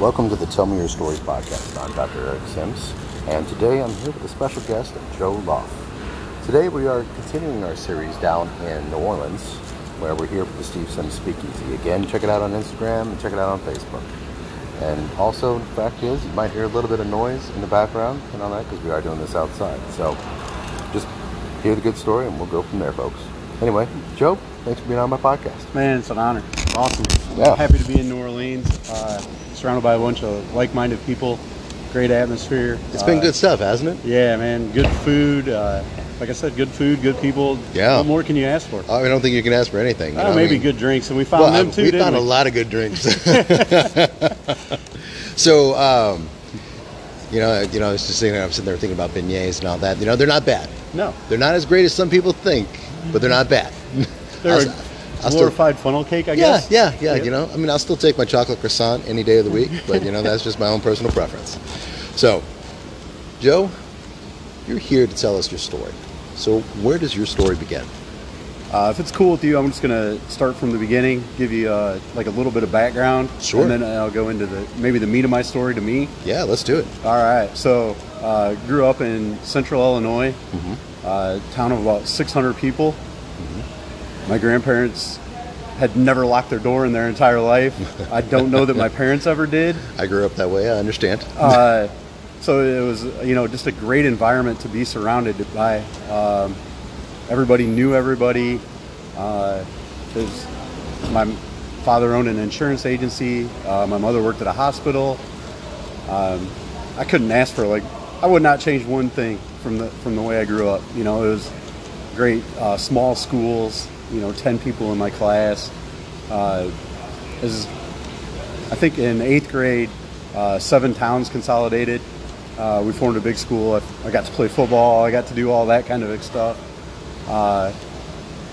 Welcome to the Tell Me Your Stories podcast. I'm Dr. Eric Sims, and today I'm here with a special guest, Joe Lauf. Today we are continuing our series down in New Orleans, where we're here for the Steve Sims Speakeasy. Again, check it out on Instagram and check it out on Facebook. And also, the fact is, you might hear a little bit of noise in the background and all that because we are doing this outside. So just hear the good story and we'll go from there, folks. Anyway, Joe, thanks for being on my podcast. Man, it's an honor. Awesome. Yeah. Happy to be in New Orleans, uh, surrounded by a bunch of like-minded people. Great atmosphere. It's been Uh, good stuff, hasn't it? Yeah, man. Good food. Uh, like I said, good food, good people. Yeah. What more can you ask for? I don't think you can ask for anything. Oh, know, I maybe mean- good drinks, and we found Well, them too. we found we? a lot of good drinks. so, um, you know, you know, I was just sitting there, I'm sitting there thinking about beignets and all that. You know, they're not bad. No, They're not as great as some people think, but they're not bad. they're I'll- I'll still- glorified funnel cake, I Yeah, guess. yeah, yeah. Yep. You know, I mean, I'll still take my chocolate croissant any day of the week, but you know, that's just my own personal preference. So, Joe, you're here to tell us your story. So, where does your story begin? Uh, if it's cool with you, I'm just gonna start from the beginning, give you uh, like a little bit of background, Sure. and then I'll go into the maybe the meat of my story to me. Yeah, let's do it. All right. So, uh, grew up in central Illinois, Mm-hmm. uh, town of about 600 people. My grandparents had never locked their door in their entire life. I don't know that my parents ever did. I grew up that way. I understand. Uh, so it was, you know, just a great environment to be surrounded by. Um, everybody knew everybody. Uh, there's, my father owned an insurance agency. Uh, my mother worked at a hospital. Um, I couldn't ask for like, I would not change one thing from the from the way I grew up. You know, it was great. Uh, small schools. You know, ten people in my class. Uh, is I think in eighth grade, uh, seven towns consolidated. Uh, we formed a big school. I, I got to play football. I got to do all that kind of stuff. Uh,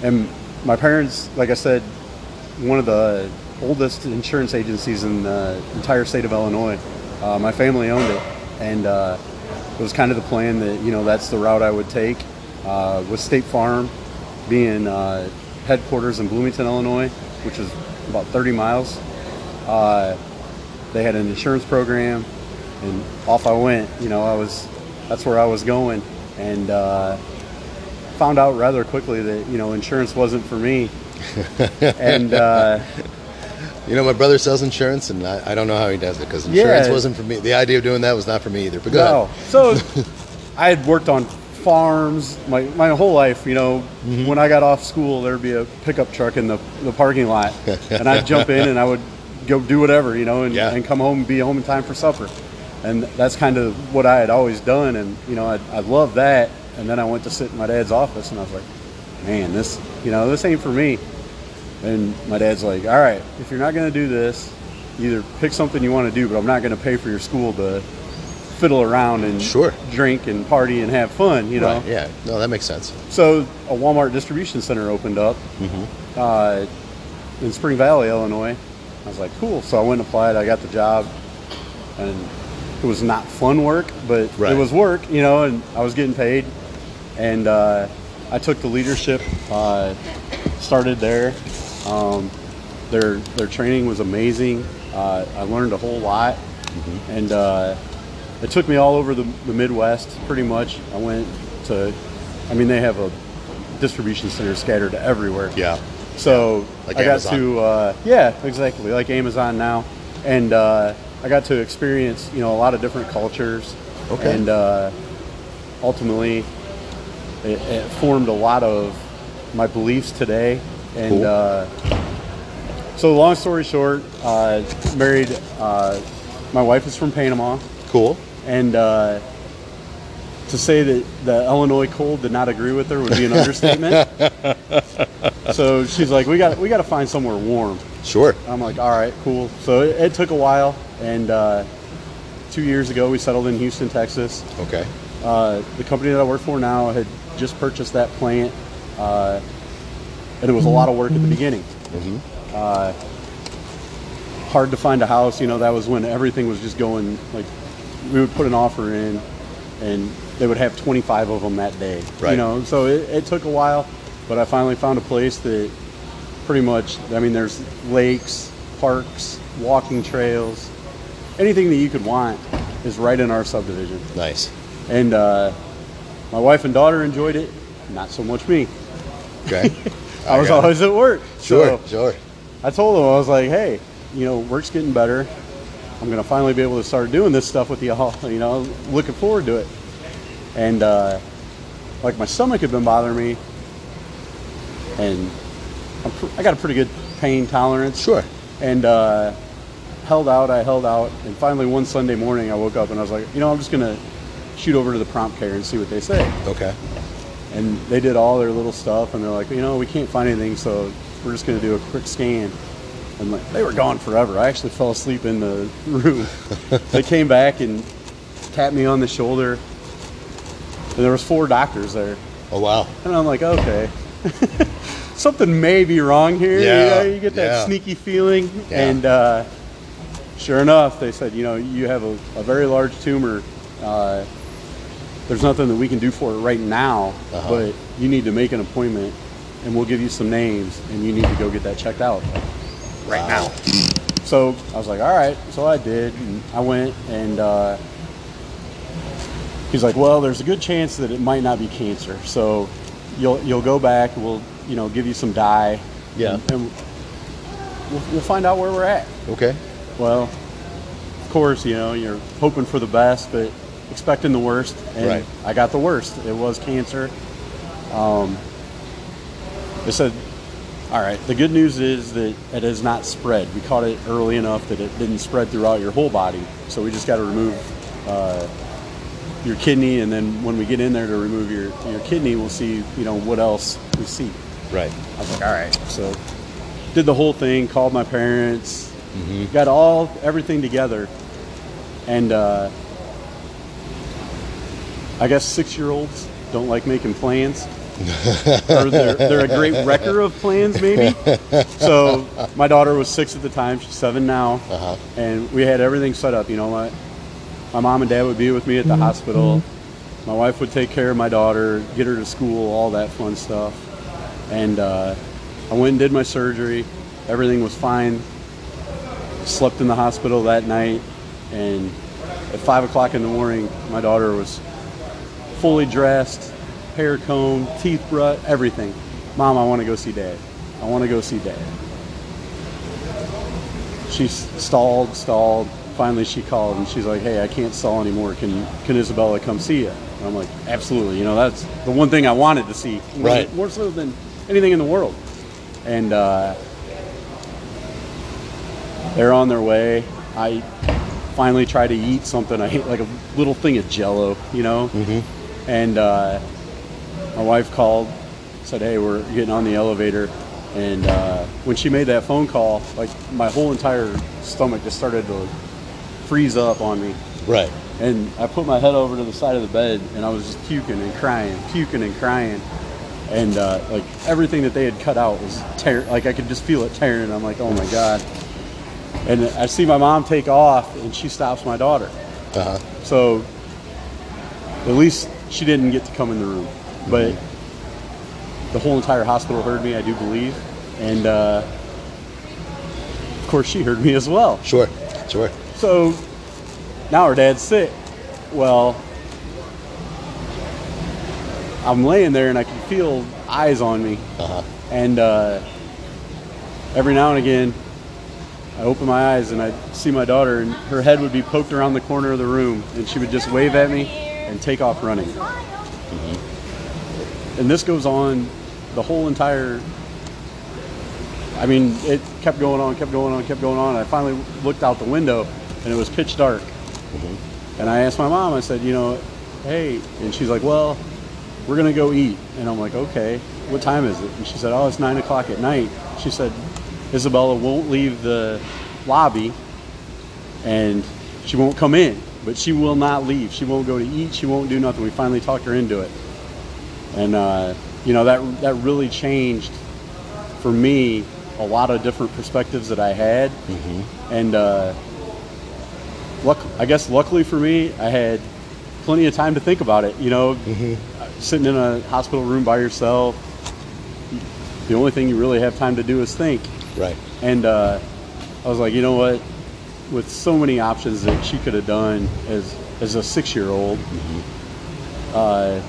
and my parents, like I said, one of the oldest insurance agencies in the entire state of Illinois. Uh, my family owned it, and uh, it was kind of the plan that you know that's the route I would take. Uh, with State Farm being headquarters in Bloomington, Illinois, which is about 30 miles, uh, they had an insurance program, and off I went. You know, I was that's where I was going, and uh, found out rather quickly that you know insurance wasn't for me. and uh, You know, my brother sells insurance, and I, I don't know how he does it because insurance Yeah. wasn't for me. The idea of doing that was not for me either. But go no, so I had worked on farms my, my whole life. You know, Mm-hmm. when I got off school, there'd be a pickup truck in the, the parking lot, and I'd jump in and I would go do whatever, you know, and, Yeah. and come home and be home in time for supper. And that's kind of what I had always done, and you know, I, I loved that. And then I went to sit in my dad's office, and I was like, man, this, you know, this ain't for me. And my dad's like, all right, if you're not going to do this, either pick something you want to do, but I'm not going to pay for your school to fiddle around and Sure. drink and party and have fun, you know. Right, yeah, no, that makes sense. So a Walmart distribution center opened up Mm-hmm. uh, in Spring Valley, Illinois. I was like, cool. So I went and applied. I got the job, and it was not fun work, but Right. it was work, you know. And I was getting paid, and uh, I took the leadership. Uh, started there. Um, their their training was amazing. Uh, I learned a whole lot, and uh, it took me all over the, the Midwest, pretty much. I went to, I mean, they have a distribution center scattered everywhere. Yeah. So Like I got Amazon. to, uh, yeah, exactly, like Amazon now, and uh, I got to experience, you know, a lot of different cultures. Okay. And uh, ultimately, it, it formed a lot of my beliefs today. And Cool. uh, so, long story short, uh, married. Uh, my wife is from Panama, Cool. And uh, to say that the Illinois cold did not agree with her would be an understatement. so she's like, "We got we got to find somewhere warm." Sure. I'm like, "All right, cool." So it, it took a while, and uh, two years ago we settled in Houston, Texas. Okay. Uh, the company that I work for now had just purchased that plant, uh, and it was a lot of work at the beginning. Uh, hard to find a house. You know, that was when everything was just going. Like, we would put an offer in, and they would have 25 of them that day. Right. You know, so it, it took a while, but I finally found a place that pretty much. I mean, there's lakes, parks, walking trails, anything that you could want is right in our subdivision. Nice. And uh, my wife and daughter enjoyed it, not so much me. Okay. I was got it. always at work. Sure, So sure. I told them, I was like, hey, you know, work's getting better. I'm to finally be able to start doing this stuff with y'all. You know, looking forward to it. And uh, like my stomach had been bothering me, and I'm pr- I got a pretty good pain tolerance. Sure. And uh, held out, I held out, and finally one Sunday morning I woke up and I was like, you know, I'm just to shoot over to the prompt care and see what they say Okay. and they did all their little stuff and they're like you know we can't find anything so we're just to do a quick scan and like they were gone forever. I actually fell asleep in the room. They came back and tapped me on the shoulder. And there was four doctors there. Oh wow. and i'm like okay. Something may be wrong here. You, Yeah, know, you get that yeah. sneaky feeling. Yeah. and uh, sure enough they said you know you have a, a very large tumor. Uh, there's nothing that we can do for it right now, Uh-huh. but you need to make an appointment and we'll give you some names and you need to go get that checked out right now. So I was like, all right. So I did. And I went and uh, he's like, well, there's a good chance that it might not be cancer. So you'll, you'll go back, we'll, you know, give you some dye. Yeah. And, and we'll, we'll find out where we're at. Okay. Well, of course, you know, you're hoping for the best, but expecting the worst. And Right. I got the worst. It was cancer. Um, they said, all right, the good news is that it has not spread. We caught it early enough that it didn't spread throughout your whole body. So we just got to remove uh, your kidney. And then when we get in there to remove your, your kidney, we'll see, you know, what else we see. Right. I was like, all right. So did the whole thing, called my parents, got all everything together, and uh, I guess six year olds don't like making plans. Or they're, they're a great wrecker of plans, maybe. So my daughter was six at the time; she's seven now, Uh-huh. and we had everything set up. You know, my my mom and dad would be with me at the hospital. My wife would take care of my daughter, get her to school, all that fun stuff. And uh, I went and did my surgery. Everything was fine. Slept in the hospital that night, and at five o'clock in the morning, my daughter was fully dressed, hair comb, teeth brushed, everything. Mom, I want to go see dad. I want to go see dad. She stalled, stalled. Finally, she called and she's like, "Hey, I can't stall anymore. Can can Isabella come see you?" And I'm like, "Absolutely. You know, that's the one thing I wanted to see, more, Right. more so than anything in the world." And uh, they're on their way. I finally try to eat something. I ate like a little thing of Jello, you know. Mm-hmm. And uh, my wife called, said, "Hey, we're getting on the elevator." And uh, when she made that phone call, like my whole entire stomach just started to freeze up on me. Right. And I put my head over to the side of the bed, and I was just puking and crying, puking and crying, and uh, like everything that they had cut out was tearing. Like I could just feel it tearing. I'm like, oh my god. And I see my mom take off, and she stops my daughter. Uh huh. So at least she didn't get to come in the room, but the whole entire hospital heard me. I do believe, and uh, of course she heard me as well. Sure. Sure. So now her dad's sick. Well, I'm laying there and I can feel eyes on me. Uh huh. And uh, every now and again, I open my eyes and I see my daughter, and her head would be poked around the corner of the room, and she would just wave at me and take off running. And this goes on the whole entire. I mean, it kept going on, kept going on, kept going on. I finally looked out the window, and it was pitch dark. Mm-hmm. And I asked my mom, I said, you know, hey, and she's like, well, we're gonna go eat. And I'm like, okay, what time is it? And she said, oh, it's nine o'clock at night. She said, Isabella won't leave the lobby and she won't come in, but she will not leave. She won't go to eat. She won't do nothing. We finally talked her into it. And, uh, you know, that, that really changed for me a lot of different perspectives that I had. And, uh, luck, I guess luckily for me, I had plenty of time to think about it. You know, sitting in a hospital room by yourself, the only thing you really have time to do is think. Right. And uh, I was like, you know what? with so many options that she could have done as as a six year old. Uh,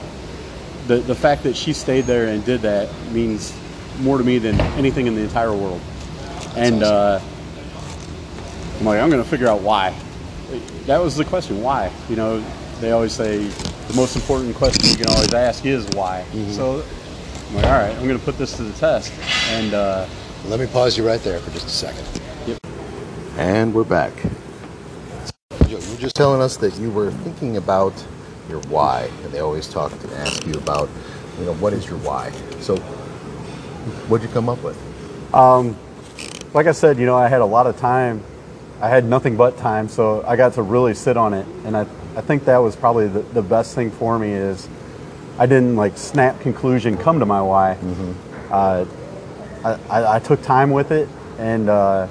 the the fact that she stayed there and did that means more to me than anything in the entire world. and uh, I'm like, I'm going to figure out why. That was the question, why? You know, they always say the most important question you can always ask is why. So I'm like, all right, I'm going to put this to the test. And uh, Let me pause you right there for just a second. Yep. And we're back. You were just telling us that you were thinking about your why, and they always talk to ask you about, you know, what is your why. So, what'd you come up with? like I said, you know, I had a lot of time. I had nothing but time, so I got to really sit on it. And I, I think that was probably the, the best thing for me is I didn't like snap conclusion come to my why. Uh, I, I, I took time with it, and uh,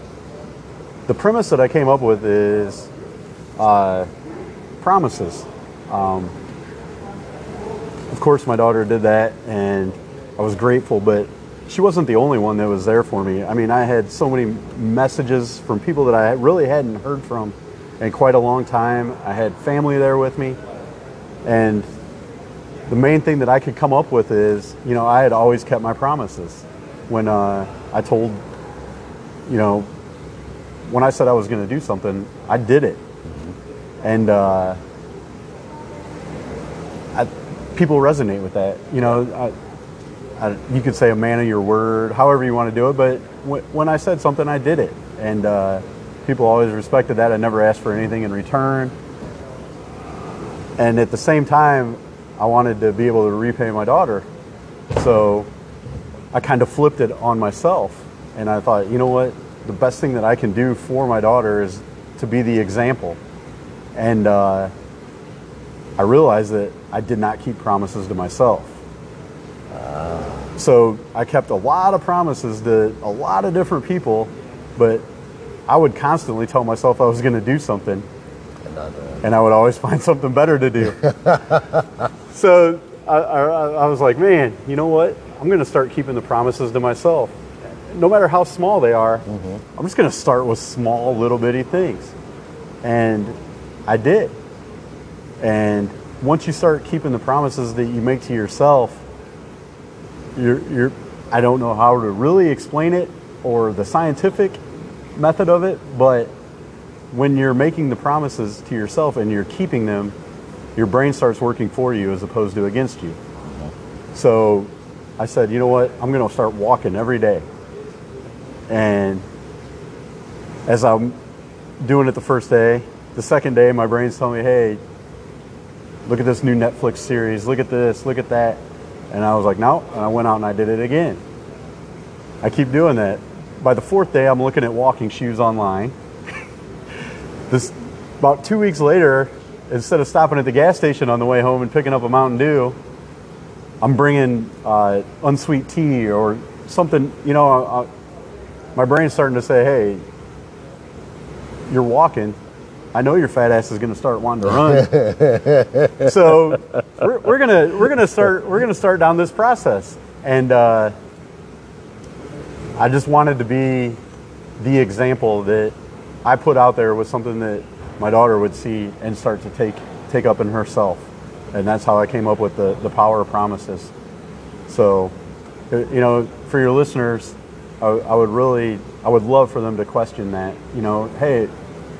the premise that I came up with is uh, promises. Um, of course, my daughter did that, and I was grateful, but she wasn't the only one that was there for me. I mean, I had so many messages from people that I really hadn't heard from in quite a long time. I had family there with me, and the main thing that I could come up with is, you know, I had always kept my promises. When uh, I told, you know, when I said I was going to do something, I did it, and uh, people resonate with that. You know, I, I, you could say a man of your word, however you want to do it. But w- when I said something, I did it, and uh, people always respected that. I never asked for anything in return. And at the same time, I wanted to be able to repay my daughter, so I kind of flipped it on myself, and I thought, you know what, the best thing that I can do for my daughter is to be the example, and uh, I realized that I did not keep promises to myself. So I kept a lot of promises to a lot of different people, but I would constantly tell myself I was going to do something, And, uh, and I would always find something better to do. so I, I, I was like, man, you know what? I'm going to start keeping the promises to myself. No matter how small they are, I'm just going to start with small, little bitty things. And I did. And once you start keeping the promises that you make to yourself, you're, you're I don't know how to really explain it or the scientific method of it, but when you're making the promises to yourself and you're keeping them, your brain starts working for you as opposed to against you. Mm-hmm. So I said, you know what? I'm going to start walking every day. And as I'm doing it the first day, the second day, my brain's telling me, hey, look at this new Netflix series, look at this, look at that. And I was like, no. And I went out and I did it again. I keep doing that. By the fourth day, I'm looking at walking shoes online. this about two weeks later, instead of stopping at the gas station on the way home and picking up a Mountain Dew, I'm bringing uh, unsweet tea or something. You know, uh, my brain's starting to say, "Hey, you're walking. I know your fat ass is going to start wanting to run." so we're, we're gonna we're gonna start we're gonna start down this process, and uh, I just wanted to be the example that I put out there was something that my daughter would see and start to take take up in herself, and that's how I came up with the the power of promises. So, you know, for your listeners, I, I would really I would love for them to question that. You know, hey,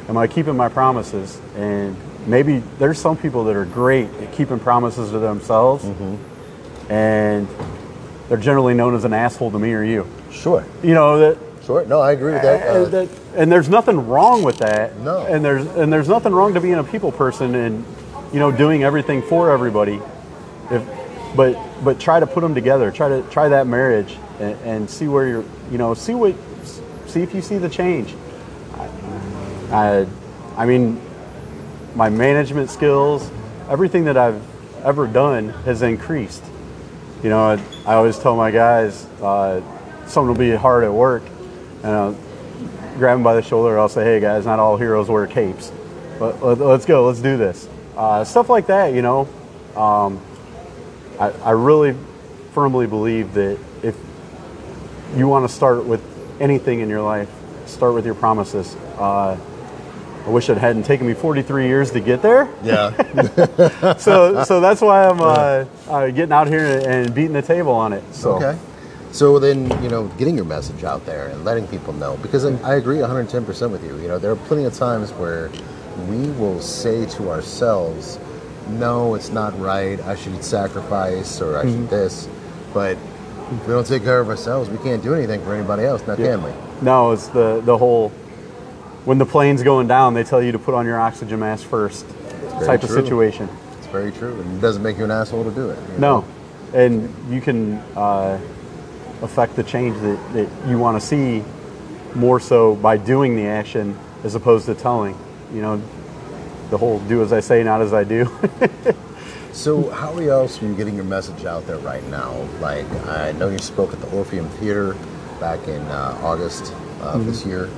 am I keeping my promises? And maybe there's some people that are great at keeping promises to themselves, and they're generally known as an asshole to me or you. sure, You know that sure. No, I agree with that. and, Uh, that, and there's nothing wrong with that. No. And there's and there's nothing wrong to being a people person and you know doing everything for everybody. If but but try to put them together. Try to try that marriage and, and see where you're. You know, see what see if you see the change. I, I mean, my management skills, everything that I've ever done has increased. You know, I, I always tell my guys, uh, something will be hard at work, and I'll grab them by the shoulder. I'll say, "Hey guys, not all heroes wear capes, but let, us go, let's do this." Uh, stuff like that, you know. Um, I, I really firmly believe that if you want to start with anything in your life, start with your promises. Uh, I wish it hadn't taken me 43 years to get there. Yeah. So, so that's why I'm uh, uh, getting out here and beating the table on it. So, Okay. So then, you know, getting your message out there and letting people know, because. I agree 110% with you. You know, there are plenty of times where we will say to ourselves, no, it's not right. I should sacrifice or I Mm-hmm. should this. But if we don't take care of ourselves, we can't do anything for anybody else, now can we? No, it's the the whole when the plane's going down, they tell you to put on your oxygen mask first type of true. situation. It's very true. And it doesn't make you an asshole to do it. you No, know? and you can uh, affect the change that, that you want to see more so by doing the action as opposed to telling. You know, the whole "do as I say, not as I do." So, how else are you getting your message out there right now? Like, I know you spoke at the Orpheum Theater back in uh, August of Mm-hmm. this year.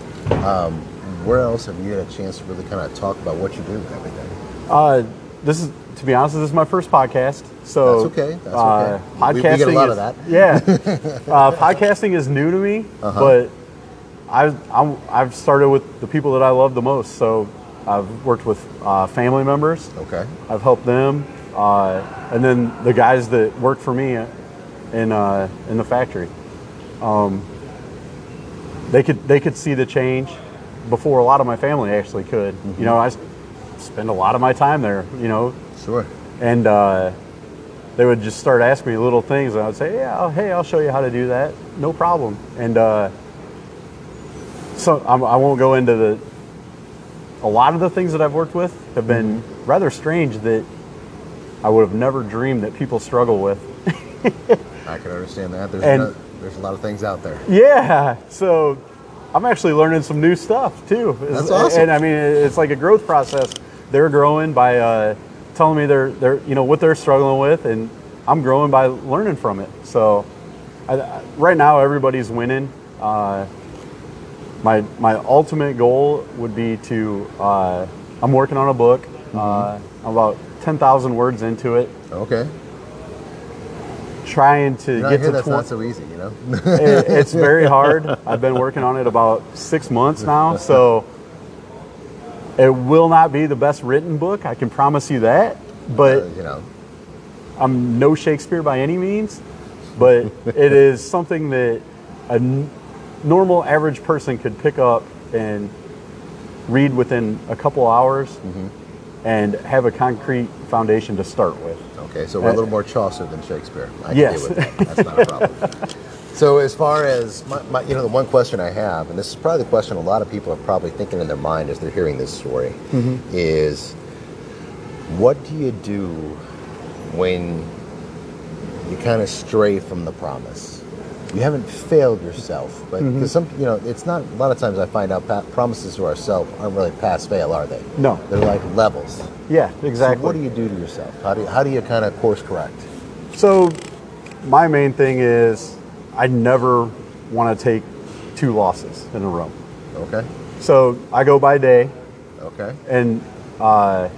Um, where else have you had a chance to really kind of talk about what you do and everything? uh, this is, to be honest, this is my first podcast. So That's okay. That's uh, okay. We- we get a Podcasting lot is, of that. Yeah, uh, podcasting is new to me, Uh-huh. but I, I'm, I've started with the people that I love the most. So I've worked with uh, family members. Okay. I've helped them, uh, and then the guys that work for me in uh, in the factory. Um, they could they could see the change before a lot of my family actually could. Mm-hmm. You know, I spend a lot of my time there. You know, Sure. and uh, they would just start asking me little things, and I would say, "Yeah, hey, I'll show you how to do that. No problem." And uh, so I'm, I won't go into the. A lot of the things that I've worked with have been rather strange that I would have never dreamed that people struggle with. I can understand that. There's, And- no- there's a lot of things out there. Yeah, so I'm actually learning some new stuff too. That's awesome. And I mean, it's like a growth process. They're growing by uh, telling me they're they're you know what they're struggling with, and I'm growing by learning from it. So I, right now, everybody's winning. Uh, my my ultimate goal would be to. Uh, I'm working on a book. Mm-hmm. Uh, I'm about ten thousand words into it. Okay. Trying to You know, I get to that's 20 not so easy, you know? it, it's very hard. I've been working on it about six months now, so it will not be the best written book. I can promise you that. But Uh, you know, I'm no Shakespeare by any means. But it is something that a n- normal average person could pick up and read within a couple hours and have a concrete foundation to start with. okay, so we're a uh, little more Chaucer than Shakespeare. I can Yes. deal with that. That's not a problem. So as far as my, my, you know, the one question I have, and this is probably the question a lot of people are probably thinking in their mind as they're hearing this story, mm-hmm. is what do you do when you kind of stray from the promise? You haven't failed yourself, but because some, you know, it's not. A lot of times I find out pa- promises to ourselves aren't really pass fail, are they? No. they're like levels. Yeah, So exactly. what do you do to yourself? How do you, how do you kind of course correct? So, my main thing is I never want to take two losses in a row. Okay, So I go by day, okay, and uh,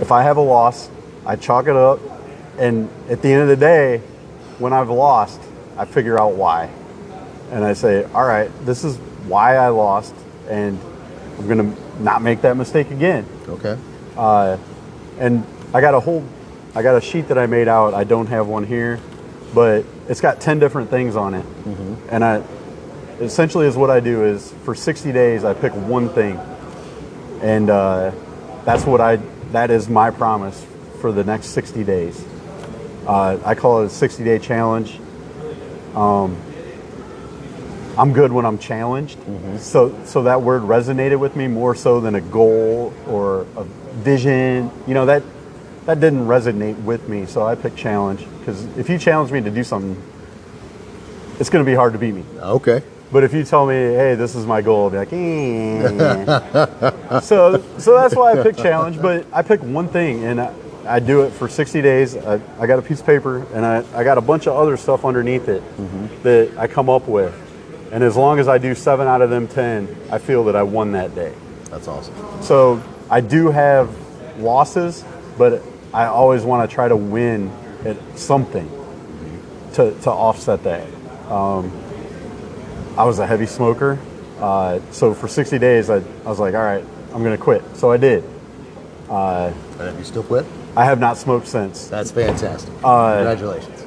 if I have a loss, I chalk it up, and at the end of the day, when I've lost, I figure out why, and I say, all right, this is why I lost, and I'm gonna not make that mistake again. okay. Uh, and I got a whole, I got a sheet that I made out. I don't have one here, but it's got ten different things on it, and I essentially is what I do is for 60 days I pick one thing, and uh, that's what I that is my promise for the next 60 days. Uh, I call it a 60 day challenge. Um, I'm good when I'm challenged, so so that word resonated with me more so than a goal or a vision. You know that that didn't resonate with me, so I picked challenge because if you challenge me to do something, it's going to be hard to beat me. Okay. But if you tell me, hey, this is my goal, I'll be like, eh. so, so that's why I pick challenge. But I pick one thing, and I, I do it for 60 days. I, I got a piece of paper, and I, I got a bunch of other stuff underneath it that I come up with. And as long as I do seven out of them 10, I feel that I won that day. That's awesome. So I do have losses, but I always want to try to win at something to, to offset that. Um, I was a heavy smoker. Uh, so for 60 days, I, I was like, all right, I'm going to quit. So I did. And have you still quit? I have not smoked since. That's fantastic. Uh, Congratulations.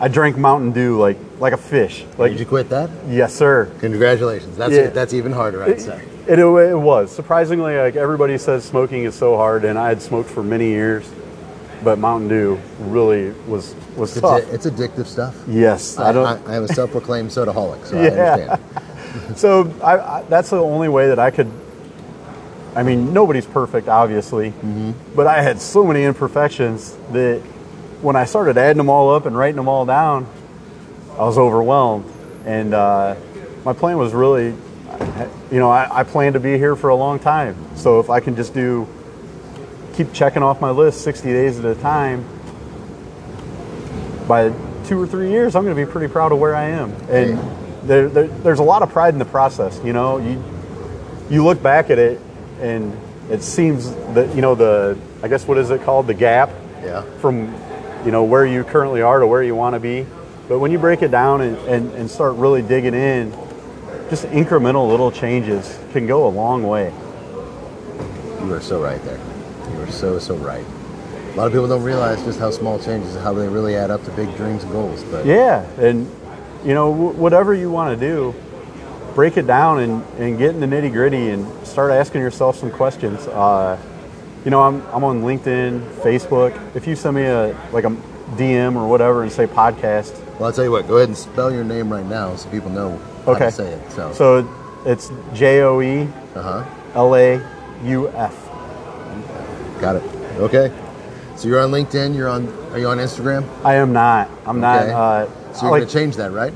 I drank Mountain Dew like like a fish. Like Did you quit that? yes, sir. Congratulations. That's Yeah. that's even harder, I'd say. It, it, it was surprisingly like everybody says smoking is so hard, and I had smoked for many years, but Mountain Dew really was was It's, tough. it's addictive stuff. yes, I, I don't. I, I am a self-proclaimed sodaholic, so I understand. So I, I, that's the only way that I could. I mean, nobody's perfect, obviously, Mm-hmm. but I had so many imperfections that when I started adding them all up and writing them all down, I was overwhelmed. And uh, my plan was really, you know, I, I plan to be here for a long time. So if I can just do, keep checking off my list 60 days at a time, by two or three years, I'm going to be pretty proud of where I am. And there, there, there's a lot of pride in the process. You know, you you look back at it, and it seems that you know the I guess what is it called the gap Yeah. from you know where you currently are to where you want to be. But when you break it down and, and, and start really digging in, just incremental little changes can go a long way. You are so right there. You are so so right. A lot of people don't realize just how small changes, how they really add up to big dreams and goals. But Yeah, and you know wh- whatever you want to do, break it down and, and get in the nitty gritty and start asking yourself some questions. Uh, you know, I'm, I'm on LinkedIn, Facebook. If you send me a like a DM or whatever and say podcast, well, I'll tell you what. Go ahead and spell your name right now so people know how okay. to say it. So, So it's J O E uh huh. L A U F. Got it. Okay. So you're on LinkedIn. You're on. Are you on Instagram? I am not. I'm not. Okay. Uh, So you're like, gonna change that, right?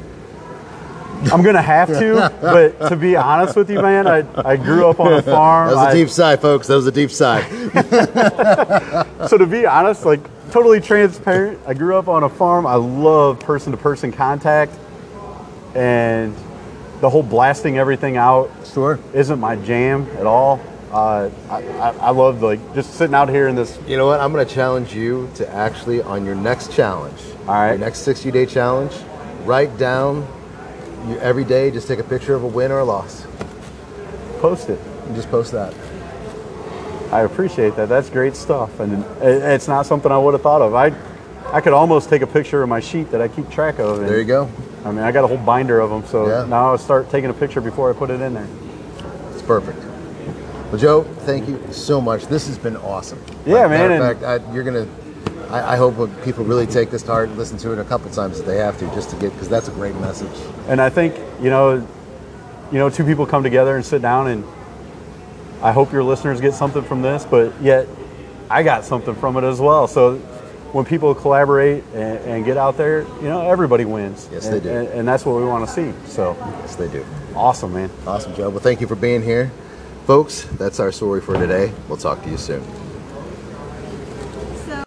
I'm gonna have to, but to be honest with you, man, I, I grew up on a farm. That was I- a deep sigh, folks. That was a deep sigh. so to be honest, like totally transparent, I grew up on a farm. I love person to person contact, and the whole blasting everything out sure. isn't my jam at all. Uh, I, I, I love like just sitting out here in this. You know what? I'm going to challenge you to actually on your next challenge. All right. Your next 60 day challenge. Write down you, every day. Just take a picture of a win or a loss. Post it. And just post that. I appreciate that. That's great stuff, and it's not something I would have thought of. I, I could almost take a picture of my sheet that I keep track of. And, There you go. I mean, I got a whole binder of them, so Yeah. now I'll start taking a picture before I put it in there. It's perfect. Well, Joe, thank you so much. This has been awesome. Yeah, Like, man, of fact, I, you're gonna. I, I hope people really take this to heart and listen to it a couple times if they have to, just to get because that's a great message. And I think you know, you know, two people come together and sit down, and I hope your listeners get something from this, but yet I got something from it as well. So when people collaborate and, and get out there, you know, everybody wins. Yes, and, they do. and, and that's what we want to see. So Yes, they do. awesome, man. Awesome, Joe. Well, thank you for being here, folks. That's our story for today. We'll talk to you soon.